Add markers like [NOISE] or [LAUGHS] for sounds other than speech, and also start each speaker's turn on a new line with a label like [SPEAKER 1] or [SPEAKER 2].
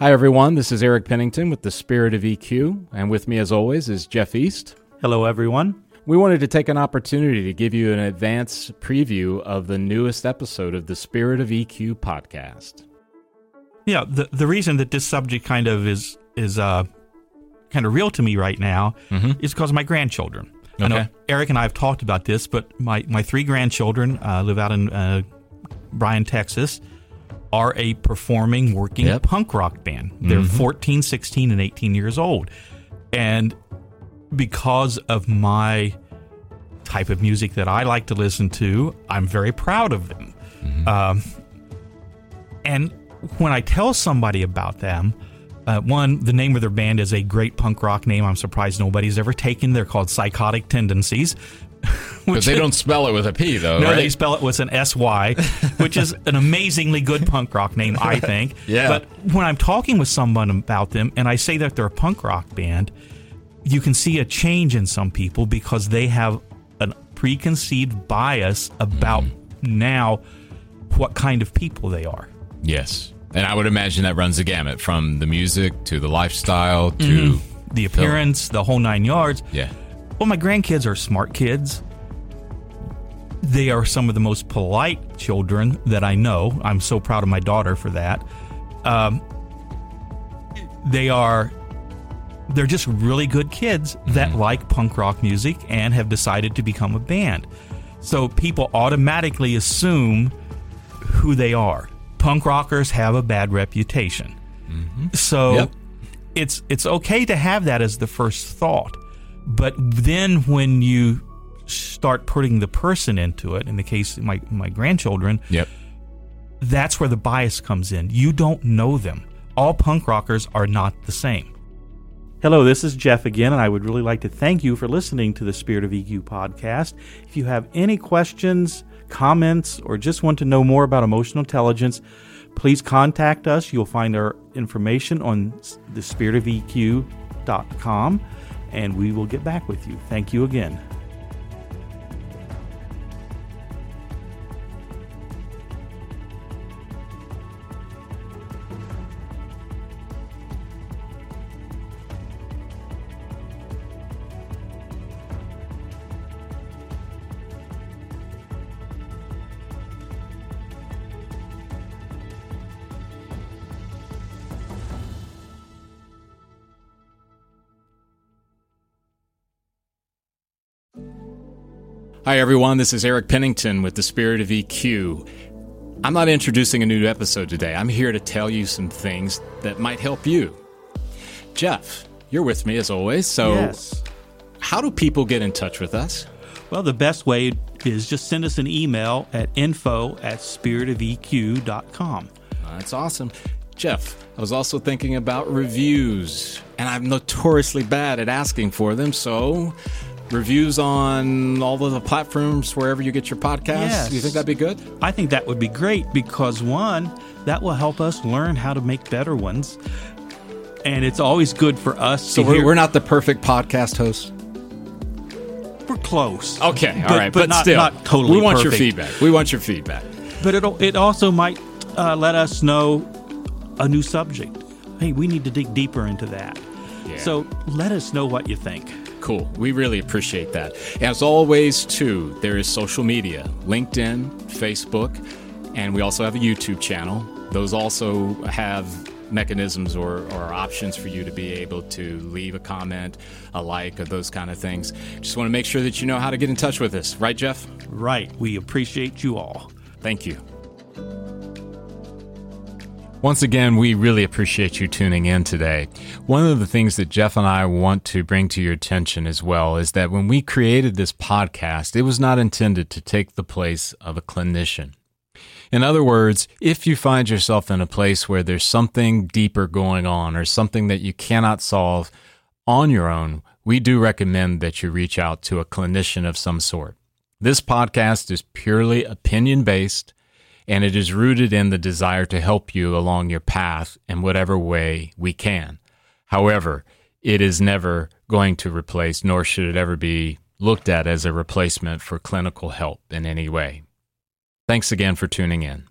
[SPEAKER 1] Hi, everyone. This is Eric Pennington with the Spirit of EQ, and with me, as always, is Jeff East.
[SPEAKER 2] Hello, everyone.
[SPEAKER 1] We wanted to take an opportunity to give you an advance preview of the newest episode of the Spirit of EQ podcast.
[SPEAKER 2] Yeah, the the reason that this subject kind of is is uh kind of real to me right now
[SPEAKER 1] Mhm.
[SPEAKER 2] is because of my grandchildren. I know
[SPEAKER 1] Okay.
[SPEAKER 2] Eric and I have talked about this, but my my three grandchildren uh, live out in uh, Bryan, Texas. Are a performing, working
[SPEAKER 1] Yep.
[SPEAKER 2] punk rock band. They're 14, 16, and 18 years old. And because of my type of music that I like to listen to, I'm very proud of them. Um, and when I tell somebody about them, uh, one, the name of their band is a great punk rock name. I'm surprised nobody's ever taken. They're called Psychotic Tendencies. [LAUGHS]
[SPEAKER 1] But they don't spell it with a P, though,
[SPEAKER 2] No,
[SPEAKER 1] right?
[SPEAKER 2] they spell it with an S Y, [LAUGHS] which is an amazingly good punk rock name, I think.
[SPEAKER 1] Yeah.
[SPEAKER 2] But when I'm talking with someone about them and I say that they're a punk rock band, you can see a change in some people because they have a preconceived bias about mm-hmm. now what kind of people they are.
[SPEAKER 1] yes. And I would imagine that runs the gamut from the music to the lifestyle to. Mm-hmm.
[SPEAKER 2] The appearance, the whole nine yards.
[SPEAKER 1] Yeah.
[SPEAKER 2] Well, my grandkids are smart kids. They are some of the most polite children that I know. I'm so proud of my daughter for that. Um, they are they're just really good kids that like punk rock music and have decided to become a band. So people automatically assume who they are. Punk rockers have a bad reputation. So
[SPEAKER 1] Yep.
[SPEAKER 2] it's it's okay to have that as the first thought. But then when you start putting the person into it, in the case of my my grandchildren,
[SPEAKER 1] Yep.
[SPEAKER 2] that's where the bias comes in. You don't know them. All punk rockers are not the same. Hello, this is Jeff again, and I would really like to thank you for listening to the Spirit of EQ podcast. If you have any questions, comments, or just want to know more about emotional intelligence, please contact us. You'll find our information on the spiritofeq.com, and we will get back with you. Thank you again.
[SPEAKER 1] Hi, everyone. This is Eric Pennington with the Spirit of EQ. I'm not introducing a new episode today. I'm here to tell you some things that might help you. Jeff, you're with me as always. So,
[SPEAKER 2] yes.
[SPEAKER 1] how do people get in touch with us?
[SPEAKER 2] Well, the best way is just send us an email at info at spiritofeq.com.
[SPEAKER 1] That's awesome. Jeff, I was also thinking about reviews, and I'm notoriously bad at asking for them. So, reviews on all of the platforms wherever you get your podcasts.
[SPEAKER 2] Yes.
[SPEAKER 1] Do you think that'd be good?
[SPEAKER 2] I think that would be great because one, that will help us learn how to make better ones. And it's always good for us
[SPEAKER 1] So,
[SPEAKER 2] to
[SPEAKER 1] we're, we're not the perfect podcast hosts.
[SPEAKER 2] we're close.
[SPEAKER 1] Okay, all
[SPEAKER 2] But-
[SPEAKER 1] right,
[SPEAKER 2] but
[SPEAKER 1] but,
[SPEAKER 2] not-
[SPEAKER 1] still,
[SPEAKER 2] not totally
[SPEAKER 1] we want your feedback. We want your feedback.
[SPEAKER 2] But it it also might uh, let us know a new subject. Hey, we need to dig deeper into that.
[SPEAKER 1] Yeah.
[SPEAKER 2] So let us know what you think.
[SPEAKER 1] Cool. We really appreciate that. As always, too, there is social media LinkedIn, Facebook, and we also have a YouTube channel. Those also have mechanisms or, or options for you to be able to leave a comment, a like, or those kind of things. Just want to make sure that you know how to get in touch with us. Right, Jeff?
[SPEAKER 2] Right. We appreciate you all.
[SPEAKER 1] Thank you. Once again, we really appreciate you tuning in today. One of the things that Jeff and I want to bring to your attention as well is that when we created this podcast, it was not intended to take the place of a clinician. In other words, if you find yourself in a place where there's something deeper going on or something that you cannot solve on your own, we do recommend that you reach out to a clinician of some sort. This podcast is purely opinion based and it is rooted in the desire to help you along your path in whatever way we can. However, it is never going to replace, nor should it ever be looked at as a replacement for clinical help in any way. Thanks again for tuning in.